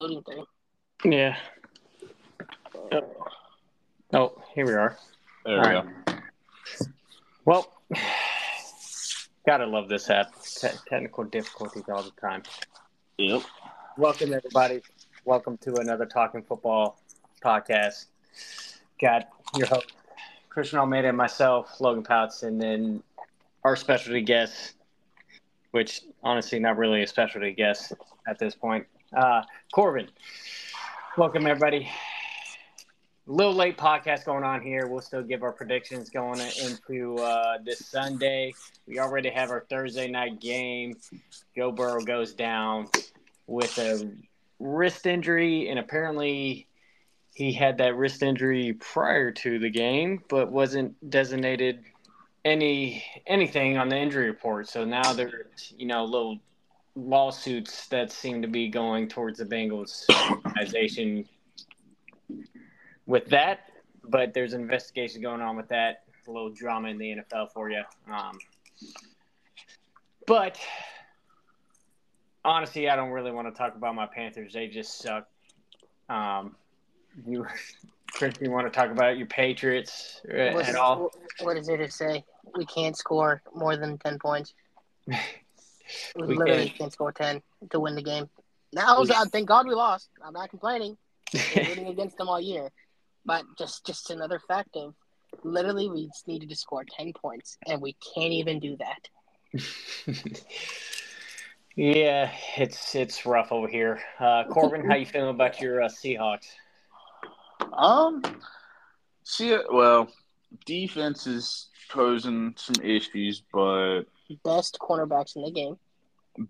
loading thing. Yeah. Oh, oh here we are. There All we right. go. Well, gotta love this app. Te- technical difficulties all the time. Yep. Welcome, everybody. Welcome to another Talking Football podcast. Got your host, Christian Almeida, and myself, Logan Pouts, and then our specialty guest, which honestly not really a specialty guest at this point, uh, Corbin. Welcome, everybody. A little late podcast going on here. We'll still give our predictions going into uh, this Sunday. We already have our Thursday night game. Joe Burrow goes down with a wrist injury, and apparently he had that wrist injury prior to the game, but wasn't designated any anything on the injury report. So now there's you know a little lawsuits that seem to be going towards the Bengals organization with that. But there's an investigation going on with that. A little drama in the NFL for you. Um, but honestly, I don't really want to talk about my Panthers. They just suck. Um, you, Chris, you want to talk about your Patriots uh, What's- at all? What does it say? We can't score more than ten points. We, We literally can't. can't. score ten to win the game. Now, We- thank God we lost. I'm not complaining. Been rooting against them all year, but just just another fact of literally we just needed to score ten points, and we can't even do that. yeah, it's it's rough over here. Uh, Corbin, how you feeling about your uh, Seahawks? Um. See, well, defense is posing some issues, but Best cornerbacks in the game.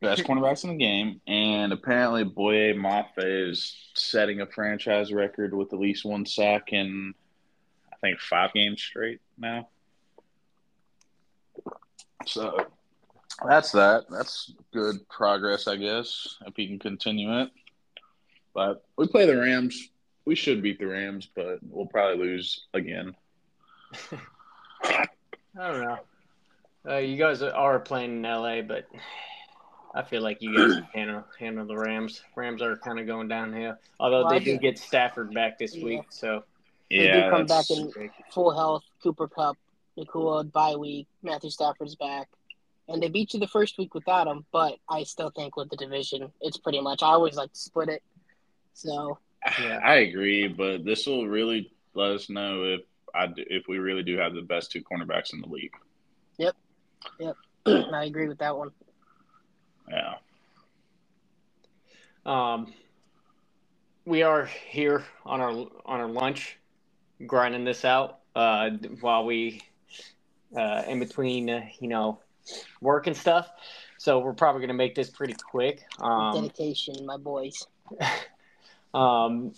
best cornerbacks in the game, and apparently Boye Mafe is setting a franchise record with at least one sack in, I think, five games straight now. So that's that. That's good progress, I guess, if he can continue it. But we play the Rams. We should beat the Rams, but we'll probably lose again. I don't know. Uh, you guys are playing in LA, but I feel like you guys handle handle the Rams. Rams are kind of going downhill. Although Well, they I do get Stafford back this Yeah. week, so They do Yeah, come that's, back in full health. Cooper Kupp, Nacua, bye week. Matthew Stafford's back, and they beat you the first week without him. But I still think with the division, it's pretty much. I always like to split it. So Yeah. I agree, but this will really let us know if I do, if we really do have the best two cornerbacks in the league. I agree with that one. Yeah. um, we are here on our on our lunch, grinding this out uh, while we uh, in between uh, you know work and stuff. So we're probably gonna make this pretty quick. Um, Dedication, my boys. Um,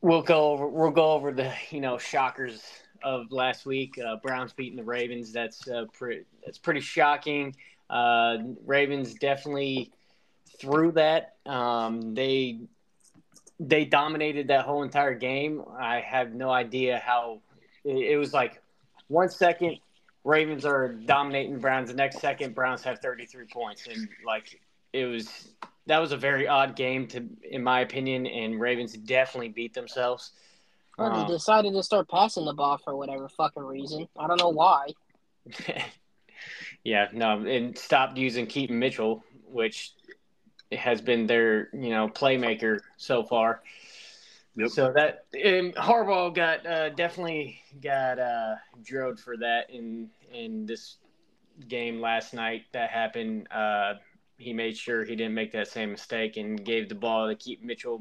we'll go over we'll go over the you know shockers of last week. Uh, Browns beating the Ravens. That's uh, pretty that's pretty shocking. Uh, Ravens definitely threw that. Um, they they dominated that whole entire game. I have no idea how it, it was like one second Ravens are dominating Browns, the next second Browns have 33 points and like it was that was a very odd game to in my opinion and Ravens definitely beat themselves. Well, Um, they decided to start passing the ball for whatever fucking reason. I don't know why. yeah, no, and stopped using Keaton Mitchell, which has been their you know playmaker so far. Yep. So that and Harbaugh got uh, definitely got uh, drilled for that in in this game last night that happened. Uh, he made sure he didn't make that same mistake and gave the ball to Keaton Mitchell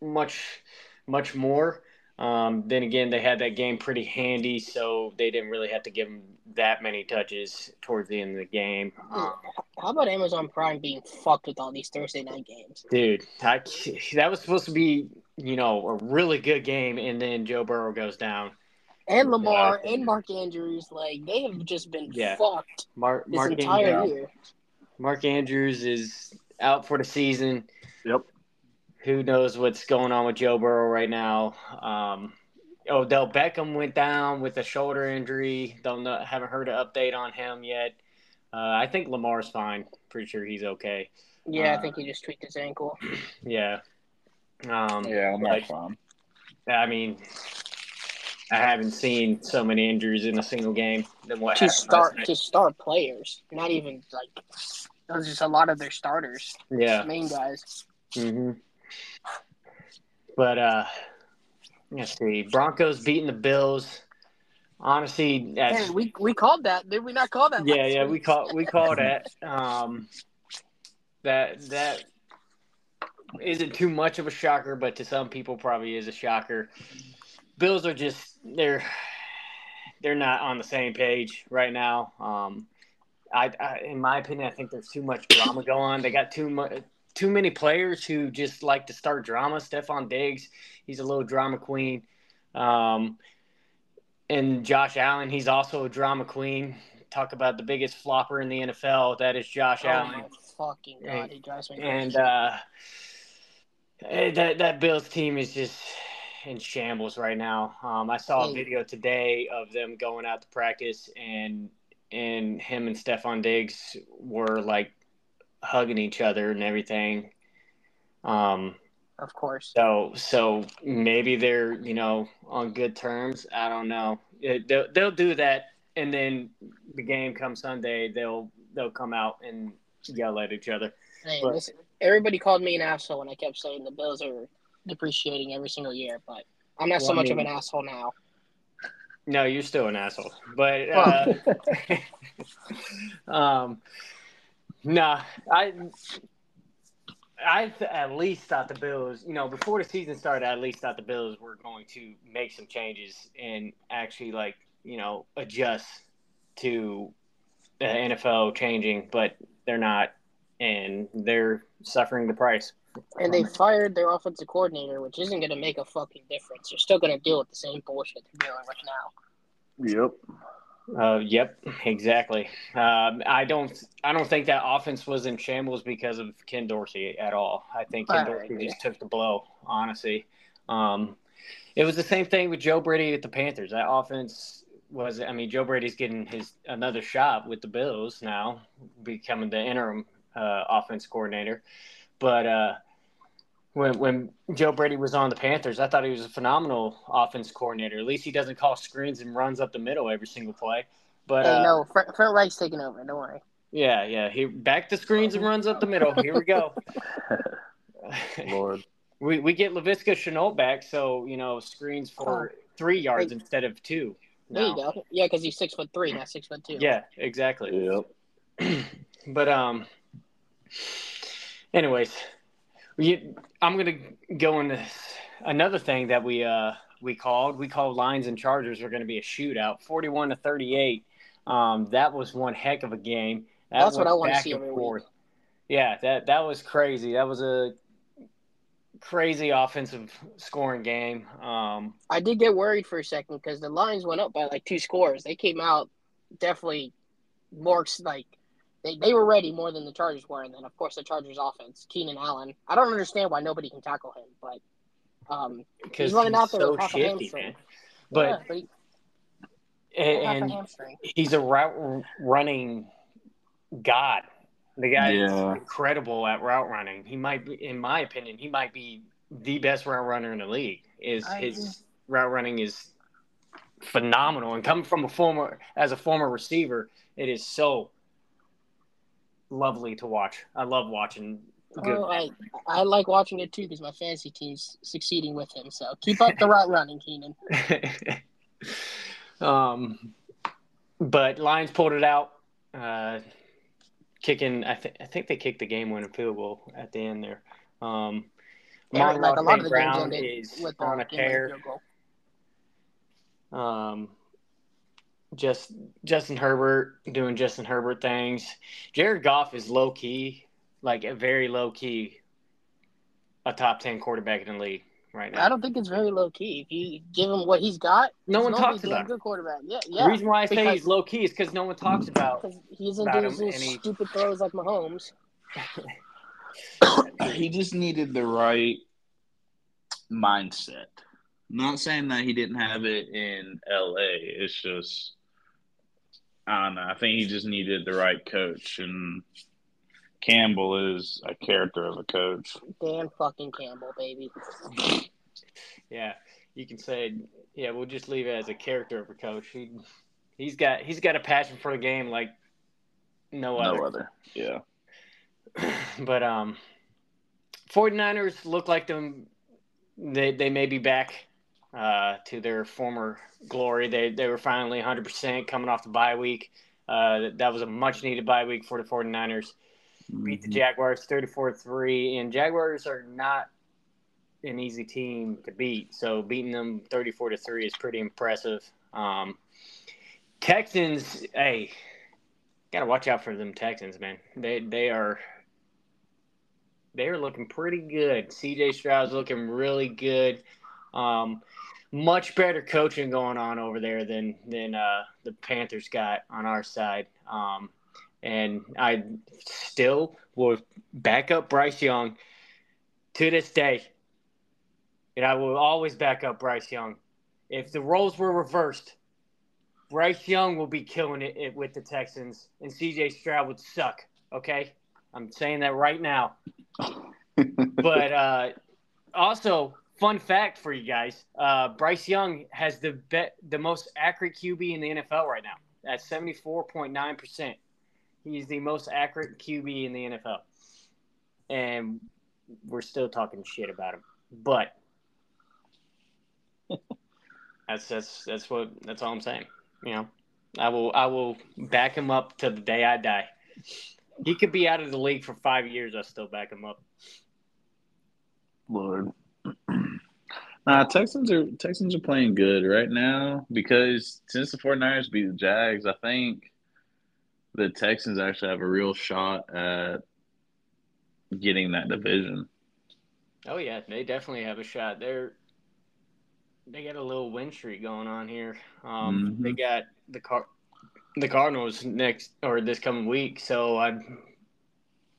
much much more. Um, then again, they had that game pretty handy, so they didn't really have to give him that many touches towards the end of the game. Um, How about Amazon Prime being fucked with all these Thursday night games? dude, I, that was supposed to be, you know, a really good game, and then Joe Burrow goes down. And Lamar and Mark Andrews, like they have just been Yeah. fucked Mark this Mark, entire Andrews, year. Mark Andrews is out for the season. Yep. Who knows what's going on with Joe Burrow right now? Um, Odell Beckham went down with a shoulder injury. Don't know, haven't heard an update on him yet. Uh, I think Lamar's fine. Pretty sure he's okay. Yeah, Uh, I think he just tweaked his ankle. Yeah. Um, Yeah, but, that's fine. I mean, I haven't seen so many injuries in a single game than what to happened start last to start players, not even like that was just a lot of their starters, Yeah. main guys. hmm But uh, let's see. Broncos beating the Bills. Honestly, that's Hey, we we called that. Did we not call that? yeah, yeah. week? We call we call that. Um, that that isn't too much of a shocker, but to some people probably is a shocker. Bills are just they're they're not on the same page right now. Um, I, I in my opinion, I think there's too much drama going on. They got too much too many players who just like to start drama. Stefon Diggs, he's a little drama queen. Um, and Josh Allen, he's also a drama queen. Talk about the biggest flopper in the NFL. That is Josh Oh Allen my fucking god, he drives me and crazy. uh, eh, that that Bills team is just in shambles right now. Um, I saw a video today of them going out to practice, and and him and Stefon Diggs were like hugging each other and everything. Um, of course. so so maybe they're you know on good terms. I don't know. It, they'll they'll do that, and then the game comes Sunday, they'll they'll come out and yell at each other. Hey, But- listen, everybody called me an asshole when I kept saying the Bills are depreciating every single year, but I'm not so Well, I much of an asshole now. No, you're still an asshole. But uh, um, nah, I I th- at least thought the Bills, you know, before the season started, I at least thought the Bills were going to make some changes and actually like you know adjust to the NFL changing, but they're not, and they're suffering the price. And they fired their offensive coordinator, which isn't going to make a fucking difference. They're still going to deal with the same bullshit they're dealing with now. Yep. Uh, yep, exactly. Um, I don't, I don't think that offense was in shambles because of Ken Dorsey at all. I think Ken I Dorsey agree. just took the blow. Honestly, um, it was the same thing with Joe Brady at the Panthers. That offense was, I mean, Joe Brady's getting his another shot with the Bills now, becoming the interim uh, offense coordinator. But uh, when when Joe Brady was on the Panthers, I thought he was a phenomenal offense coordinator. At least he doesn't call screens and runs up the middle every single play. But hey, uh, no, Frank, Frank Reich's taking over. Don't worry. yeah, yeah, he back the screens and runs up the middle. Here we go. Lord. we we get Laviska Shenault back, so you know screens for three yards Hey. instead of two. There you go. Yeah, because he's six foot three, not six foot two. Yeah, exactly. Yep. but um, anyways, we, I'm gonna go into another thing that we uh we called. We called Lions and Chargers are going to be a shootout, 41 to 38. Um, that was one heck of a game. That That's what I see and every week. forth. Yeah, that that was crazy. That was a crazy offensive scoring game. Um, I did get worried for a second because the Lions went up by like two scores. They came out definitely more like they, they were ready more than the Chargers were, and then of course the Chargers offense, Keenan Allen. I don't understand why nobody can tackle him, but um, because running he's out there so with half a shifty, hamstring. man. But yeah, but he, and, half a and he's a route running god. The guy Yeah. is incredible at route running. He might, be, in my opinion, he might be the best route runner in the league. Is I his agree. route running is phenomenal, and coming from a former as a former receiver, it is so lovely to watch. I love watching. Good. Oh, I I like watching it too because my fantasy team's succeeding with him. So keep up the route running, Keenan. um, but Lions pulled it out, uh, kicking. I, th- I think they kicked the game-winning field goal at the end there. Um, Yeah, like a lot of the Brown is on a game-winning tear. Um, just Justin Herbert doing Justin Herbert things. Jared Goff is low key, like a very low key, a top ten quarterback in the league right now. I don't think it's very low key. If you give him what he's got, No one talks a damn about him. good quarterback. Yeah, yeah. The reason why I say he's low key is because no one talks about. Because he isn't About doing him, his and he- stupid throws like Mahomes. he just needed the right mindset. Not saying that he didn't have it in LA. It's just I don't know. I think he just needed the right coach and Campbell is a character of a coach. Dan fucking Campbell, baby. Yeah, you can say, yeah, we'll just leave it as a character of a coach. He, he's got he's got a passion for the game like no other. No other. Yeah. but um 49ers look like them they they may be back uh, to their former glory. They they were finally 100% coming off the bye week. Uh, that was a much needed bye week for the 49ers. Mm-hmm. Beat the mm-hmm. Jaguars 34-3 and Jaguars are not an easy team to beat. So beating them 34 to 3 is pretty impressive. Um, Texans, hey, got to watch out for them Texans, man. They they are they're looking pretty good. CJ Stroud's looking really good. Um, much better coaching going on over there than than uh, the Panthers got on our side. Um, and I still will back up Bryce Young to this day. And I will always back up Bryce Young. If the roles were reversed, Bryce Young will be killing it, it with the Texans, and CJ Stroud would suck. Okay, I'm saying that right now. but uh, also, fun fact for you guys: uh, Bryce Young has the bet the most accurate QB in the NFL right now at 74.9 percent. He's the most accurate QB in the NFL, and we're still talking shit about him. But that's that's that's what that's all I'm saying. You know, I will I will back him up to the day I die. He could be out of the league for five years. I still back him up. Lord. Nah, Texans are Texans are playing good right now because since the 49ers beat the Jags, I think the Texans actually have a real shot at getting that division. Oh yeah, they definitely have a shot. They're they got a little win streak going on here. Um, mm-hmm. They got the car the Cardinals next or this coming week, so I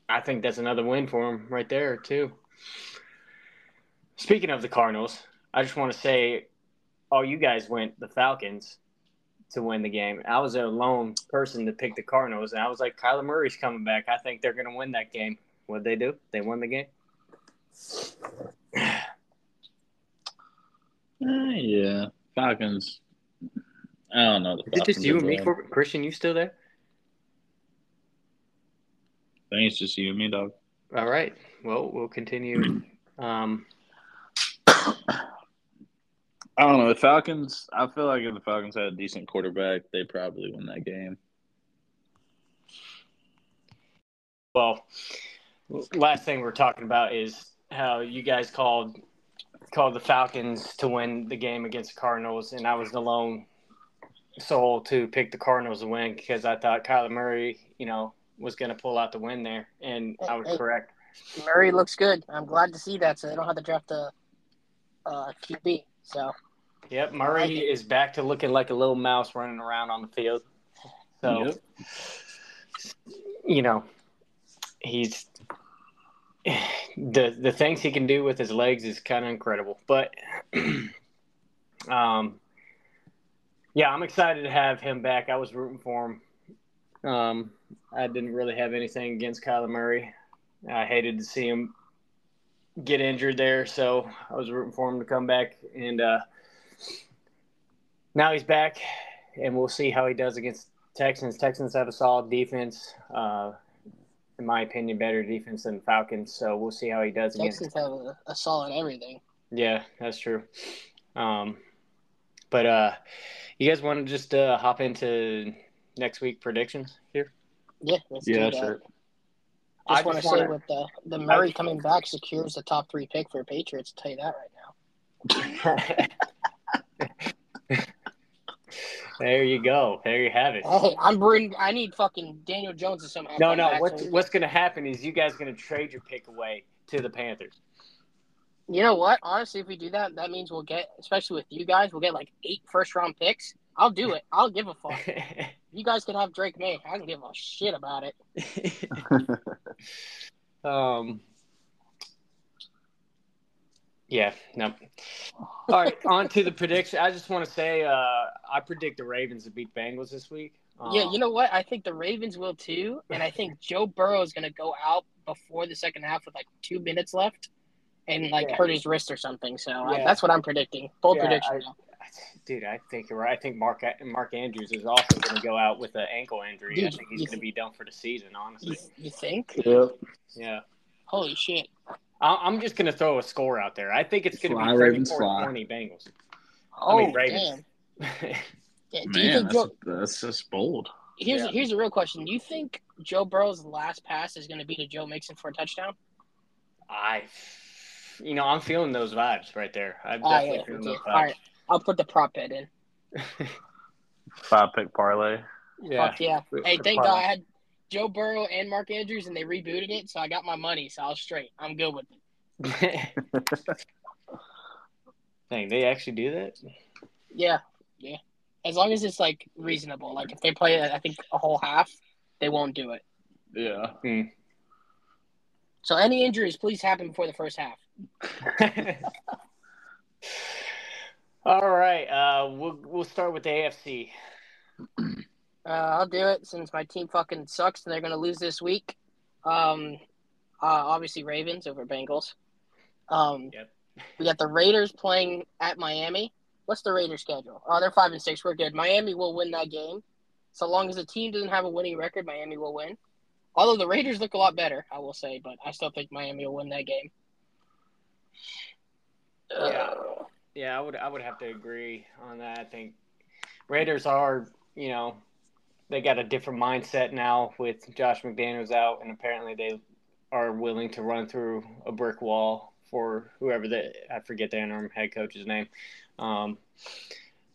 I think that's another win for them right there too. Speaking of the Cardinals, I just want to say, all you guys went the Falcons to win the game. I was a lone person to pick the Cardinals, and I was like, Kyler Murray's coming back. I think they're going to win that game. What they do? They won the game. uh, yeah, Falcons. I don't know. Is it just you and me, Christian? You still there? I think it's just you and me, dog. All right. Well, we'll continue. Um, I don't know. The Falcons, I feel like if the Falcons had a decent quarterback, they probably win that game. Well, last thing we're talking about is how you guys called called the Falcons to win the game against the Cardinals, and I was the lone soul to pick the Cardinals to win because I thought Kyler Murray, you know, was going to pull out the win there, and I was hey, correct. Murray looks good. I'm glad to see that, so they don't have to draft a, uh, a QB. So. Yep, Murray like is back to looking like a little mouse running around on the field. So, yep. you know, he's the the things he can do with his legs is kind of incredible. But, um, yeah, I'm excited to have him back. I was rooting for him. Um, I didn't really have anything against Kyler Murray. I hated to see him get injured there, so I was rooting for him to come back. And uh, now he's back, and we'll see how he does against Texans. Texans have a solid defense. Uh, in my opinion, better defense than Falcons. So we'll see how he does. Texans against... have a, a, solid everything. Yeah, that's true. Um, but uh, you guys want to just uh, hop into next week predictions here? Yeah, yeah, sure. Just I want to say with the the Murray coming back secures the top three pick for Patriots. I'll tell you that right now. there you go. There you have it. Hey, I'm bringing. I need fucking Daniel Jones to somehow. No, no. What's what's going to happen is you guys going to trade your pick away to the Panthers. You know what? Honestly, if we do that, that means we'll get, especially with you guys, we'll get like eight first round picks. I'll do it. I'll give a fuck. you guys can have Drake Maye. I don't give a shit about it. um. Yeah, no. All right, on to the prediction. I just want to say uh, I predict the Ravens to beat Bengals this week. Yeah, Um, you know what? I think the Ravens will too, and I think Joe Burrow is going to go out before the second half with like two minutes left, and like Yeah. hurt his wrist or something. So I, that's what I'm predicting. Bold Yeah, prediction. I- Dude, I think you're right. I think Mark Mark Andrews is also going to go out with an ankle injury. I think he's going to be done for the season. Honestly, you think? Yep. yeah. Holy shit! I- I'm just going to throw a score out there. I think it's going to Fly, be Ravens, 34 fly. 20 Bengals. Oh mean, Ravens. damn! Yeah, do you think that's, Joe? that's just bold. Here's Yeah. here's a real question. Do you think Joe Burrow's last pass is going to be to Joe Mixon for a touchdown? I, you know, I'm feeling those vibes right there. I'm Oh, definitely yeah, feeling yeah. those All vibes. right, I'll put the prop bet in. Five pick parlay. Yeah. Fuck yeah! Hey, thank parlay. God I had Joe Burrow and Mark Andrews, and they rebooted it, so I got my money. So I was straight. I'm good with it. Dang, they actually do that? Yeah, yeah. As long as it's like reasonable. Like if they play, I think a whole half, they won't do it. Yeah. So any injuries, please happen before the first half. All right. Uh, we'll we'll start with the AFC. Uh, I'll do it since my team fucking sucks and they're gonna lose this week. Um, uh, obviously Ravens over Bengals. Um, Yep. we got the Raiders playing at Miami. What's the Raiders schedule? Oh, they're five and six. We're good. Miami will win that game. So long as the team doesn't have a winning record, Miami will win. Although the Raiders look a lot better, I will say, but I still think Miami will win that game. Yeah. Yeah, I would I would have to agree on that. I think Raiders are, you know, they got a different mindset now with Josh McDaniels out, and apparently they are willing to run through a brick wall for whoever the I forget the interim head coach's name. Um,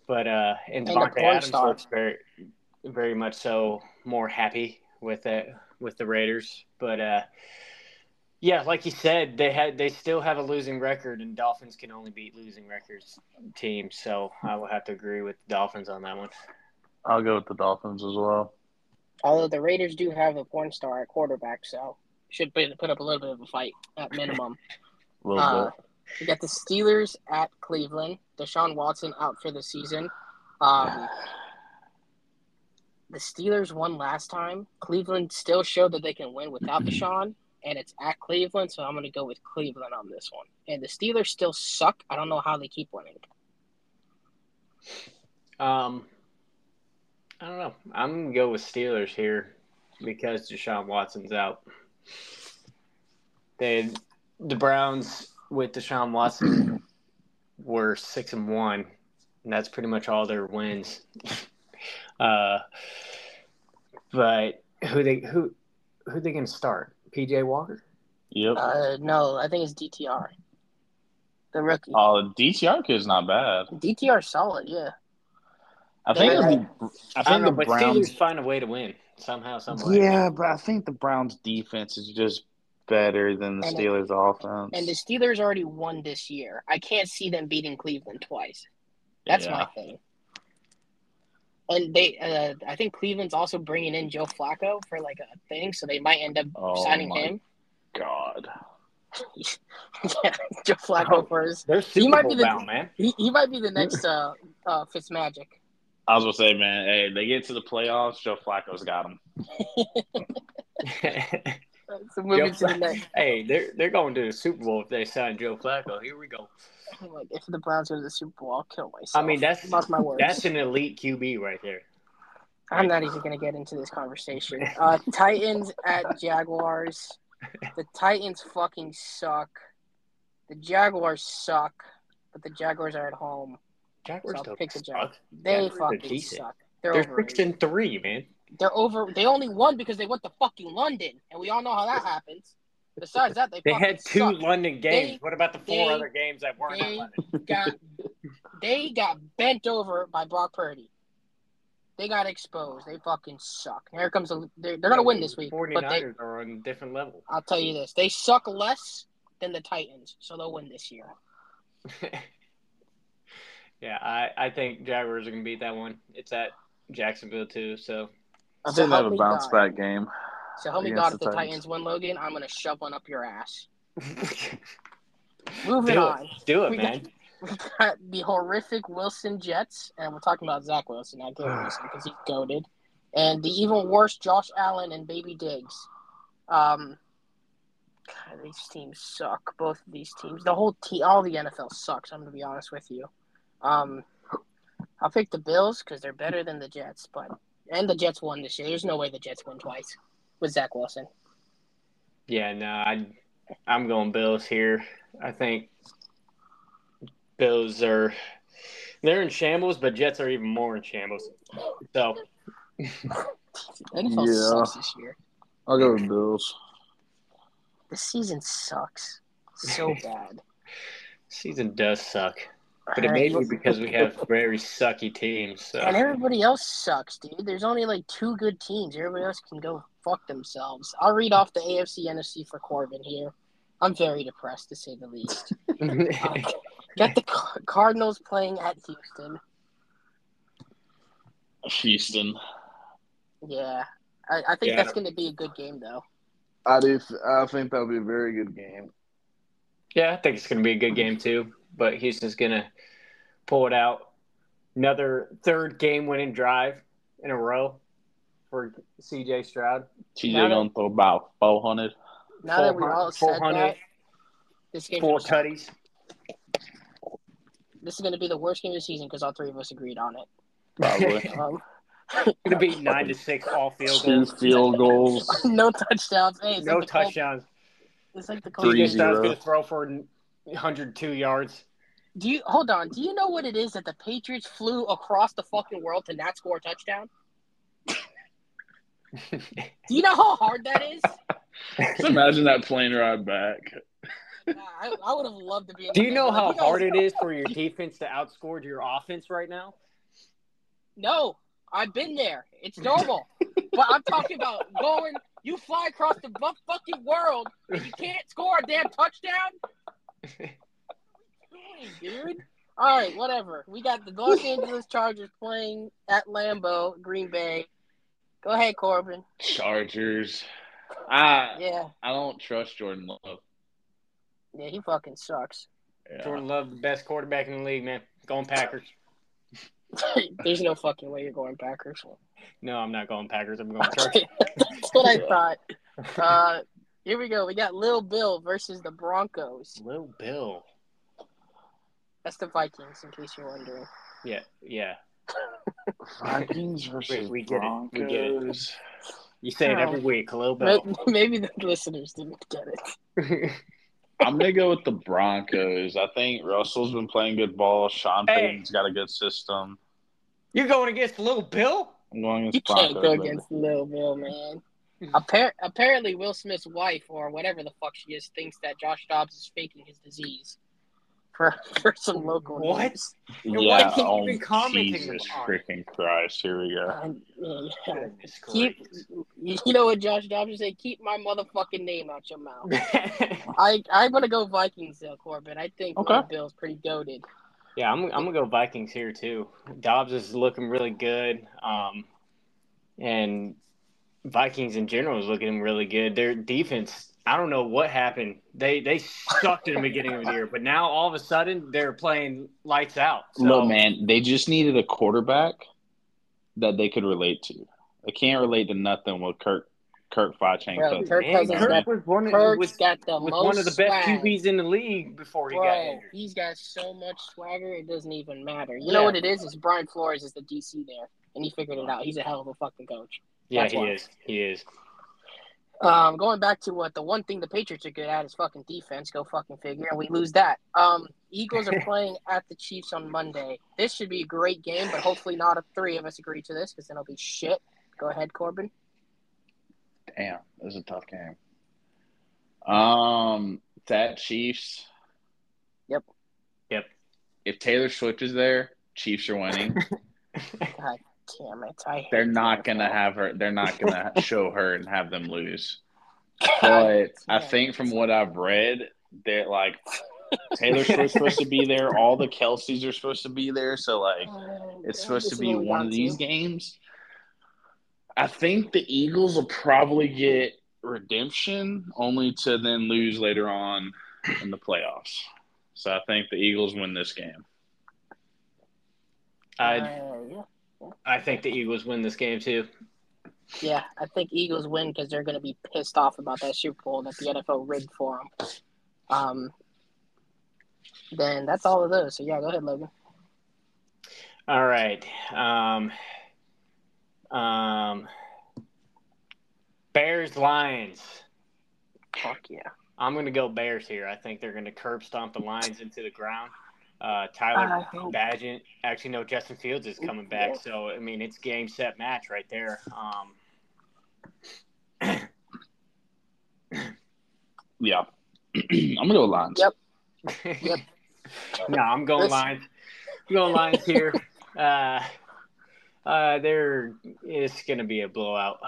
but uh, and And Davante Adams star. looks very, very much so more happy with it with the Raiders. But uh, yeah, like you said, they had they still have a losing record, and Dolphins can only beat losing records teams. So I will have to agree with the Dolphins on that one. I'll go with the Dolphins as well. Although the Raiders do have a porn star at quarterback, so should put put up a little bit of a fight at minimum. A little Uh, bit. we got the Steelers at Cleveland. Deshaun Watson out for the season. Um, the Steelers won last time. Cleveland still showed that they can win without Deshaun, and it's at Cleveland, so I'm going to go with Cleveland on this one. And the Steelers still suck. I don't know how they keep winning. Um, I don't know. I'm gonna go with Steelers here because Deshaun Watson's out. They the Browns with Deshaun Watson were six and one, and that's pretty much all their wins. uh, but who they who who they gonna start? PJ Walker. Yep. Uh, no, I think it's DTR. The rookie. Oh, the DTR kid's not bad. DTR solid, yeah. I think. Yeah. the, I I think don't know, the but Browns. Steelers find a way to win somehow, some way. Yeah, but I think the Browns' defense is just better than the And- Steelers' offense. And the Steelers already won this year. I can't see them beating Cleveland twice. That's Yeah. my thing. And they, uh, I think Cleveland's also bringing in Joe Flacco for like a thing, so they might end up Oh signing my him. God. yeah, Joe Flacco Oh. for his. They're Super might Bowl be the- bound, man. He, he might be the next uh, uh, Fitzmagic. I was gonna say, man, hey, they get to the playoffs. Joe Flacco's got them. So moving Joe to the next. hey, they're they're going to the Super Bowl if they sign Joe Flacco. Here we go. Like, if the Browns go to the Super Bowl, I'll kill myself. I mean, that's Mark my words. that's an elite QB right there. I'm not even going to get into this conversation. Uh, Titans at Jaguars. The Titans fucking suck. The Jaguars suck, but the Jaguars are at home. Jaguars don't pick the. Jaguars. They Jaguars fucking decent. suck. They're, They're six and three, man. They're over. They only won because they went to fucking London, and we all know how that happens. Besides that, they They had two suck. London games. They- what about the four they- other games that weren't in they- London? got they got bent over by Brock Purdy. They got exposed. They fucking suck. Here comes a. They're, they're gonna win this week, but they, 49ers are on a different level. I'll tell you this: they suck less than the Titans, so they'll win this year. yeah, I, I think Jaguars are going to beat that one. It's at Jacksonville, too. So, I So think they have a bounce God. back game. So help me Against God, if the the Titans. Titans win, Logan, I'm gonna shove one up your ass. do Moving on, it. Do it, We man. we got the horrific Wilson Jets, and we're talking about Zach Wilson, not Garrett Wilson, because he's goaded. and the even worse Josh Allen and Baby Diggs. Um, God, these teams suck. Both of these teams, the whole team, all the NFL sucks. I'm gonna be honest with you. Um, I'll pick the Bills because they're better than the Jets, but and the Jets won this year. There's no way the Jets win twice with Zach Wilson. Yeah, no, I, I'm going Bills here. I think Bills are they're in shambles, but Jets are even more in shambles. So NFL Yeah. sucks this year. I'll go with Bills. The season sucks so bad. season does suck, but it All may be because we have very sucky teams. So And everybody else sucks, dude. There's only like two good teams. Everybody else can go fuck themselves. I'll read off the AFC NFC for Corbin here. I'm very depressed to say the least. Got the Cardinals playing at Houston. Houston. Yeah. I, I think Yeah. that's going to be a good game, though. I do. I think that'll be a very good game. Yeah, I think it's going to be a good game too. But Houston's going to pull it out. Another third game-winning drive in a row for C.J. Stroud. CJ gonna throw about four hundred. Now that we all said that, this game four tutties. this is going to be the worst game of the season because all three of us agreed on it. Probably. Um, Going to be nine to six all field Two goals. field goals. no touchdowns. Hey, No like touchdowns. It's like the Colts. Three C.J. Stroud's going to throw for 102 yards. Do you hold on? Do you know what it is that the Patriots flew across the fucking world to not score a touchdown? Do you know how hard that is? Just imagine that plane ride back. Uh, I, I would have loved to be. in Do you know Like, how guys- hard it is for your defense to outscore your offense right now? No, I've been there. It's normal. but I'm talking about going. You fly across the bu- fucking world and you can't score a damn touchdown. What are we doing, dude? All right, whatever. We got the Los Angeles Chargers playing at Lambeau, Green Bay. Go ahead, Corbin. Chargers. I Yeah, I don't trust Jordan Love. yeah, he fucking sucks. Yeah. Jordan Love, the best quarterback in the league, man. Going Packers. There's no fucking way you're going Packers. No, I'm not going Packers. I'm going Chargers. That's what I thought. Uh, here we go. We got Lil Bill versus the Broncos. Lil Bill. That's the Vikings, in case you're wondering. Yeah, yeah. Vikings We- versus we get it. We get it. Broncos. You say it every week, Lil May- Bill. Maybe the listeners didn't get it. I'm gonna go with the Broncos. I think Russell's been playing good ball. Sean Hey. Payton's got a good system. You're going against Lil Bill? I'm going against You against can't Broncos. go against Lil Bill, man. Appar- apparently, Will Smith's wife, or whatever the fuck she is, thinks that Josh Dobbs is faking his disease for for some local What? news. And Yeah. can't Oh, be commenting Jesus on freaking Christ! Here we go. Yeah, keep, you know what Josh Dobbs say? Keep my motherfucking name out your mouth. I I'm gonna go Vikings though, Corbin. I think Okay. Bill's pretty goaded. yeah, I'm, I'm gonna go Vikings here too. Dobbs is looking really good, um, and Vikings in general is looking really good. Their defense, I don't know what happened. They they sucked in the beginning of the year, but now all of a sudden they're playing lights out. So, Look, man, they just needed a quarterback that they could relate to. They can't relate to nothing with Kirk Kirk Bro, Fachenko. Kirk man, Cousins Kirk got was one of, Kirk's was, got the was most one of the best swag. QBs in the league before he got Bro, injured. he's got so much swagger, it doesn't even matter. You Yeah. know what it is? Is Brian Flores is the DC there, and he figured it out. He's a hell of a fucking coach. Yeah, That's he why. is. He is. Um, going back to what the one thing the Patriots are good at is fucking defense. Go fucking figure, and we lose that. Um, Eagles are playing at the Chiefs on Monday. This should be a great game, but hopefully not if three of us agree to this because then it'll be shit. Go ahead, Corbin. Damn, this is a tough game. Um, that Chiefs. Yep. Yep. If Taylor Swift is there, Chiefs are winning. God damn it! I They're not gonna have her. They're not gonna show her and have them lose. But I think from what I've read, that like Taylor Swift's supposed to be there. All the Kelseys are supposed to be there. So like, Oh, it's God, supposed to be one got of these to. games. I think the Eagles will probably get redemption, only to then lose later on in the playoffs. So I think the Eagles win this game. I Uh, yeah. I think the Eagles win this game too. Yeah, I think Eagles win because they're going to be pissed off about that Super Bowl that the NFL rigged for them. Um, then that's all of those. So yeah, go ahead, Logan. All right. Um, um, Bears Lions. Fuck yeah. I'm going to go Bears here. I think they're going to curb stomp the Lions into the ground. Uh, Tyler I Badgett. Actually, no, Justin Fields is coming back. So, I mean, it's game, set, match right there. Um, Yeah. I'm gonna go Lions. Yep. no, I'm going This- Lions. I'm going Lions here. Uh, uh, there it's going to be a blowout.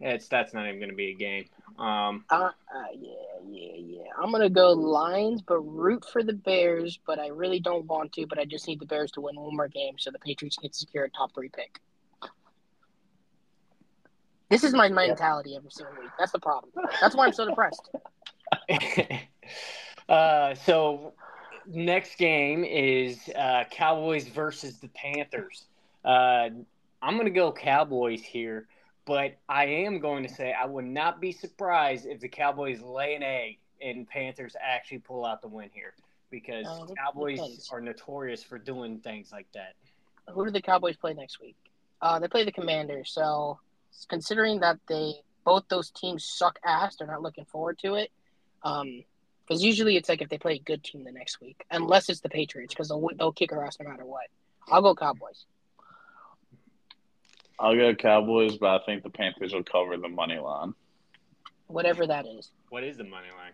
It's that's not even going to be a game. Um, Uh, uh, yeah, yeah, yeah. I'm gonna go Lions, but root for the Bears. But I really don't want to. But I just need the Bears to win one more game so the Patriots can secure a top three pick. This is my mentality every single week. That's the problem. That's why I'm so depressed. uh, so next game is uh, Cowboys versus the Panthers. Uh, I'm going to go Cowboys here, but I am going to say I would not be surprised if the Cowboys lay an egg and Panthers actually pull out the win here because that Cowboys depends. are notorious for doing things like that. Who do the Cowboys play next week? Uh, they play the Commanders. So considering that they both those teams suck ass, they're not looking forward to it. Um, because usually it's like if they play a good team the next week, unless it's the Patriots, because they'll they'll kick our ass no matter what. I'll go Cowboys. I'll go Cowboys, but I think the Panthers will cover the money line. Whatever that is. What is the money line?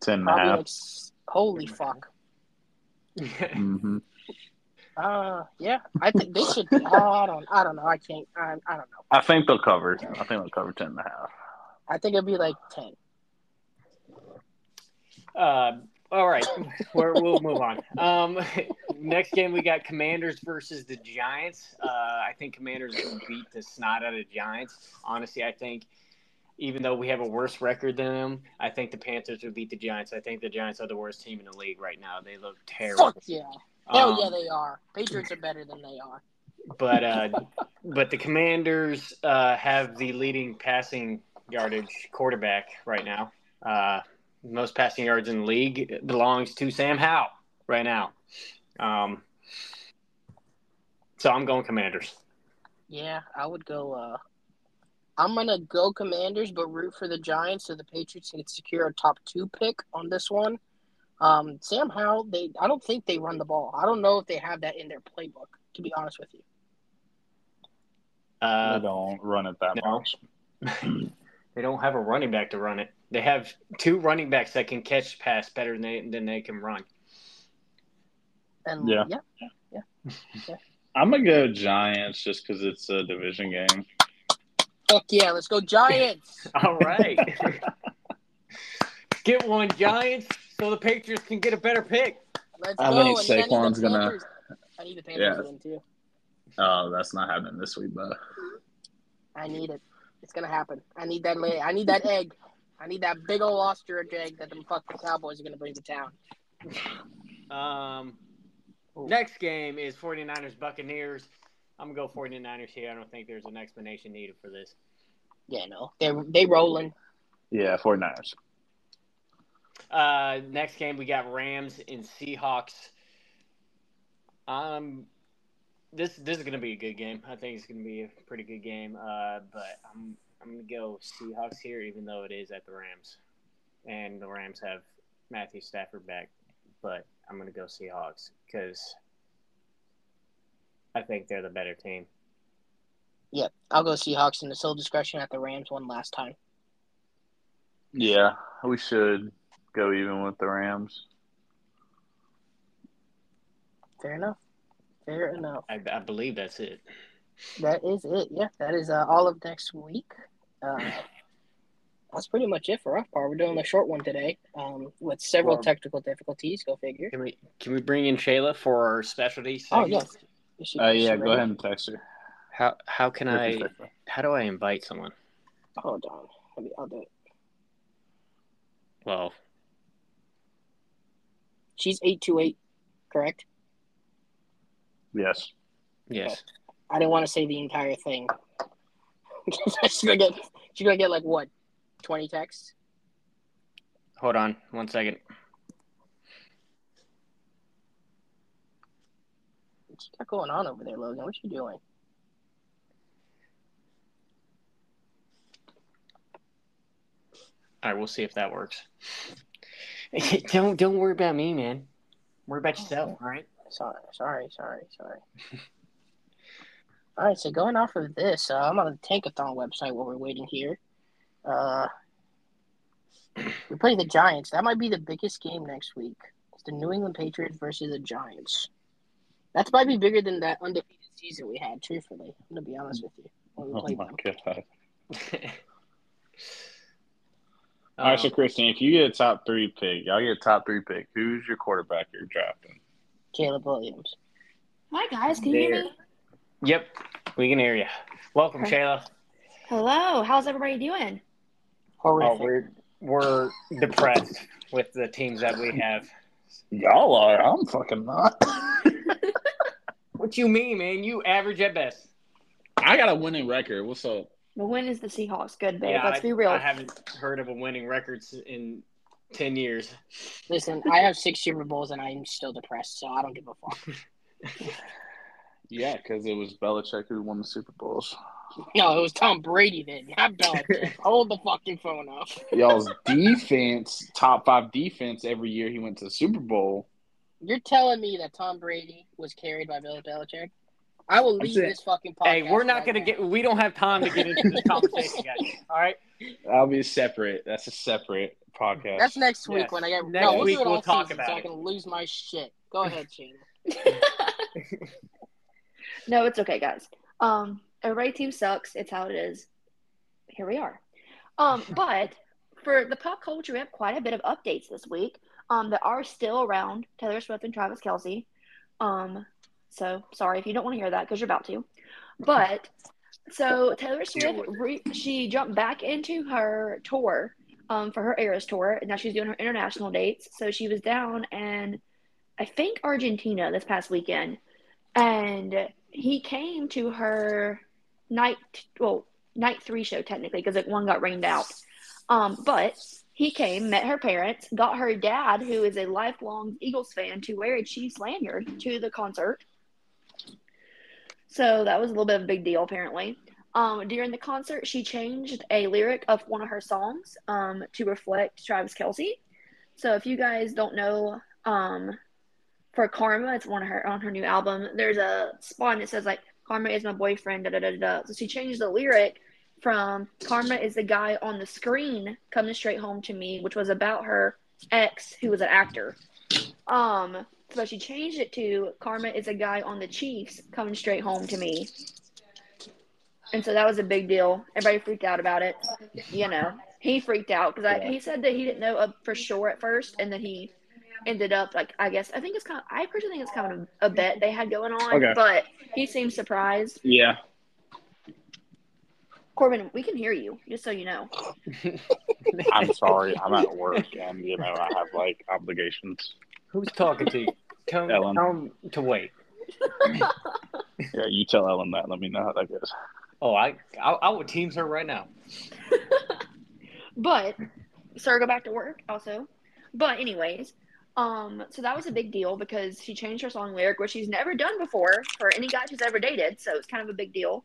Ten and a Probably half. like s- holy fuck. Mm-hmm. Uh, yeah, I think they should. oh, I don't, I don't know. I can't. I, I don't know. I think they'll cover. I think they'll cover ten and a half. I think it'll be like ten. Uh, all right, We're, we'll move on. Um, next game we got Commanders versus the Giants. Uh, I think Commanders will beat the snot out of the Giants. Honestly, I think even though we have a worse record than them, I think the Panthers would beat the Giants. I think the Giants are the worst team in the league right now. They look terrible. Fuck yeah. Hell Um, yeah, they are. Patriots are better than they are. but uh, but the Commanders uh, have the leading passing yardage quarterback right now. Most passing yards in the league belongs to Sam Howell right now. Um, so I'm going Commanders. Yeah, I would go. uh I'm gonna go Commanders, but root for the Giants so the Patriots can secure a top two pick on this one. Um, Sam Howell, they I don't think they run the ball. I don't know if they have that in their playbook. To be honest with you, Uh, they don't run it that no. much. they don't have a running back to run it. They have two running backs that can catch pass better than they, than they can run. and Yeah. yeah, yeah I'm gonna go Giants just because it's a division game. fuck yeah, let's go Giants. All right. get one Giants so the Patriots can get a better pick. Let's I go. think And I Saquon's gonna- I need the Panthers Yeah. to win too. Oh, that's not happening this week, though. I need it. It's gonna happen. I need that lay. I need that egg. I need that big old ostrich egg that them fucking Cowboys are gonna bring to town. Um, next game is 49ers Buccaneers. I'm going to go 49ers here. I don't think there's an explanation needed for this. Yeah, no, they they rolling. Yeah, 49ers. Uh, next game we got Rams and Seahawks. Um, this this is gonna be a good game. I think it's gonna be a pretty good game. Uh, but I'm I'm gonna go Seahawks here, even though it is at the Rams, and the Rams have Matthew Stafford back. But I'm gonna go Seahawks because I think they're the better team. Yep, I'll go Seahawks in the sole discretion at the Rams one last time. Yeah, we should go even with the Rams. Fair enough. Fair enough. I, I believe that's it. That is it. Yeah, that is uh, all of next week. Uh, that's pretty much it for our part. We're doing a short one today, um, with several Well- technical difficulties. Go figure. Can we can we bring in Shayla for our specialty? Oh yes. Is she- Uh, yeah, go ahead and text her. How how can Or I just how do I invite someone? Hold on. Let me. I'll do it. Well, She's eight two eight, correct? Yes. yes. I didn't want to say the entire thing. she's gonna get she's gonna get like what, twenty texts? Hold on one second. What's got going on over there, Logan? What you doing? All right, we'll see if that works. don't don't worry about me, man. Worry about yourself. All right. Sorry, sorry, sorry, sorry. All right, so going off of this, uh, I'm on the Tankathon website while we're waiting here. Uh, we're playing the Giants. That might be the biggest game next week. It's the New England Patriots versus the Giants. That might be bigger than that undefeated season we had. Truthfully, I'm gonna be honest with you. Oh my them. god. All right, so Christian, if you get a top three pick, y'all get a top three pick. Who's your quarterback you're drafting? Caleb Williams. Hi guys, can you hear me? Yep, we can hear you. Welcome, Okay. Shayla. Hello, how's everybody doing? Oh, oh, we're we're depressed with the teams that we have. Y'all are. I'm fucking not. What you mean, man? You average at best. I got a winning record. What's up? The win is the Seahawks. Good, babe. Yeah, Let's I, be real. I haven't heard of a winning record in ten years. Listen, I have six Super Bowls and I'm still depressed, so I don't give a fuck. Yeah, because it was Belichick who won the Super Bowls. No, it was Tom Brady then, not Belichick. Hold the fucking phone up. Y'all's defense, top five defense every year he went to the Super Bowl. You're telling me that Tom Brady was carried by Bill Belichick? I will leave this fucking podcast. Hey, we're not right gonna now. get. We don't have time to get into this conversation, guys. All right. That'll be separate. That's a separate podcast. That's next week Yes. when I get. Next no, we'll week we'll talk about so I can lose my shit. Go ahead, Shane. no, it's okay, guys. Um, everybody team sucks. It's how it is. Here we are. Um, but for the pop culture, we have quite a bit of updates this week. Um, that are still around Taylor Swift and Travis Kelce. Um, so sorry if you don't want to hear that because you're about to. But so Taylor Swift, re- she jumped back into her tour um, for her Eras tour, and now she's doing her international dates. So she was down in, I think, Argentina this past weekend, and he came to her night, well, night three show technically because like one got rained out. Um, but he came, met her parents, got her dad, who is a lifelong Eagles fan, to wear a Chiefs lanyard to the concert. So that was a little bit of a big deal, apparently. Um, during the concert, she changed a lyric of one of her songs um, to reflect Travis Kelce. So if you guys don't know, um, for Karma, it's one of her on her new album. There's a spot that says like Karma is my boyfriend. Da da da da. So she changed the lyric from Karma is the guy on the screen coming straight home to me, which was about her ex who was an actor. Um, so she changed it to Karma is a guy on the Chiefs coming straight home to me. And so that was a big deal. Everybody freaked out about it. You know, he freaked out because Yeah. he said that he didn't know for sure at first, and then he ended up like I guess I think it's kind of I personally think it's kind of a bet they had going on, Okay. but he seemed surprised. yeah. Corbin, we can hear you, just so you know. I'm sorry. I'm at work and you know I have like obligations. Who's talking to you? Tell, Ellen. tell him to wait. Yeah, you tell Ellen that. Let me know how that goes. Oh, I I, I would teams her right now. But so go back to work also. But anyways, um, so that was a big deal because she changed her song lyric, which she's never done before for any guy she's ever dated. So it's kind of a big deal.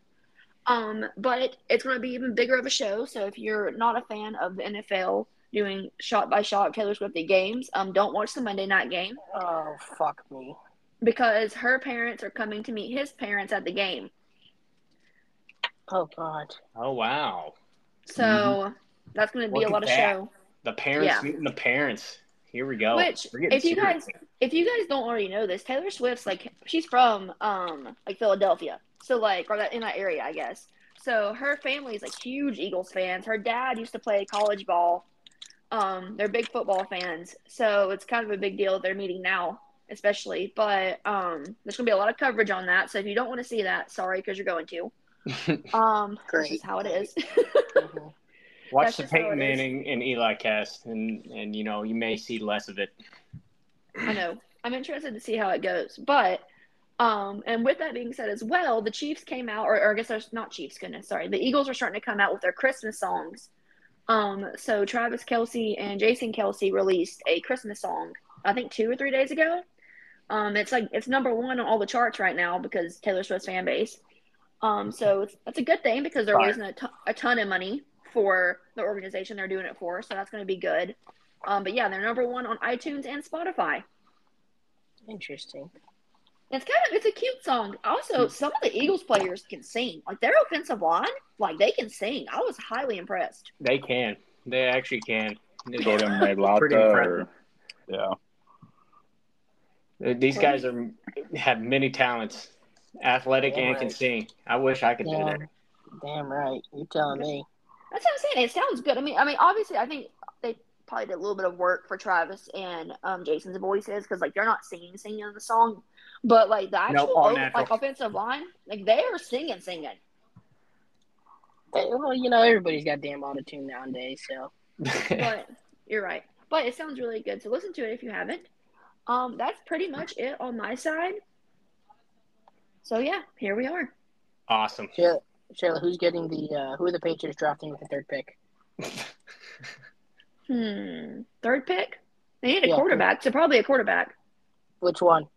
Um, but it's going to be even bigger of a show. So if you're not a fan of the NFL doing shot by shot Taylor Swift games, um, don't watch the Monday night game Oh fuck me. because her parents are coming to meet his parents at the game. Oh god. Oh wow, So that's going to be Look a lot of that. show. the parents Yeah. meeting the parents. Here we go. Which, if you serious. guys, if you guys don't already know this, Taylor Swift's like she's from um like Philadelphia, so like or that in that area, I guess. So her family's like huge Eagles fans. Her dad used to play college ball. Um, they're big football fans, so it's kind of a big deal that they're meeting now, especially. But um, there's gonna be a lot of coverage on that. So if you don't want to see that, sorry, because you're going to. Um, Great. this is how it is. Mhm. Watch the Peyton. Manning and Eli cast, and and you know you may see less of it. I know. I'm interested to see how it goes. But Um, and with that being said, as well, the Chiefs came out, or, or I guess there's not Chiefs, goodness, sorry. The Eagles are starting to come out with their Christmas songs. Um, so Travis Kelce and Jason Kelce released a Christmas song, I think two or three days ago. Um, it's like it's number one on all the charts right now because Taylor Swift's fan base. Um, so it's, that's a good thing because they're Fire. raising a ton- a ton of money for the organization they're doing it for. So that's going to be good. Um, but yeah, they're number one on iTunes and Spotify. Interesting. It's kind of it's a cute song. Also, some of the Eagles players can sing. Like their offensive line, like they can sing. I was highly impressed. They can. They actually can. Jordan Pretty Mailata. impressive. Or, yeah. These guys are have many talents, athletic Damn and can sing. I wish I could do that. Damn, damn right. You're telling me. That's what I'm saying. It sounds good. I mean, I mean, obviously, I think they probably did a little bit of work for Travis and um, Jason's voices because like they're not singing, singing in the song, but like the actual all o- like offensive line, like they are singing, singing. Hey, well, you know, everybody's got damn auto tune nowadays, so. But you're right. But it sounds really good. So listen to it if you haven't. Um, that's pretty much it on my side. So yeah, here we are. awesome. Shayla, Shayla, who's getting the, uh, who are the Patriots drafting with the third pick? Hmm. Third pick. They need a Yeah. quarterback, so probably a quarterback. Which one?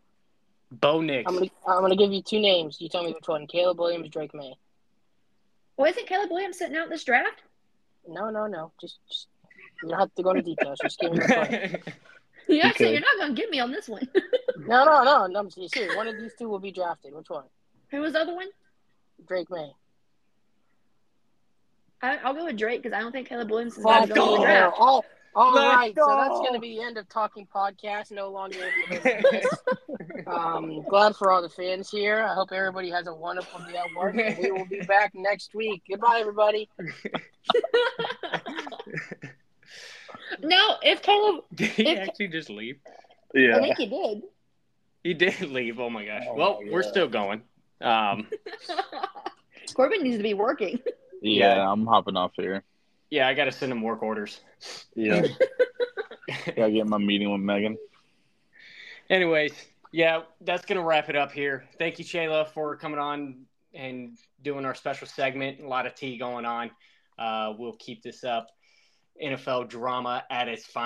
Bo Nix. I'm gonna, I'm gonna give you two names. You tell me which one. Caleb Williams, Drake Maye. Well, isn't Caleb Williams sitting out this draft? No, no, no. Just, just you don't have to go into details. Just give me the point. Yeah, so you're not gonna get me on this one. No, no, no. no I'm serious. One of these two will be drafted. Which one? Who was the other one? Drake Maye. I, I'll go with Drake because I don't think Caleb Williams is going to go in go. the draft. All, all Let's. So that's going to be the end of Talking Podcast. No longer. be um, glad for all the fans here. I hope everybody has a wonderful day at work. And we will be back next week. Goodbye, everybody. no, if Caleb, Did he If- actually just leave? Yeah, I think he did. He did leave. Oh my gosh. Oh well, my we're still going. Um, Corbin needs to be working. Yeah, I'm hopping off here. yeah, I got to send him work orders. Yeah. Gotta get my meeting with Megan. Anyways, yeah, that's gonna wrap it up here. Thank you, Shayla, for coming on and doing our special segment. A lot of tea going on. Uh, we'll keep this up. NFL drama at its finest.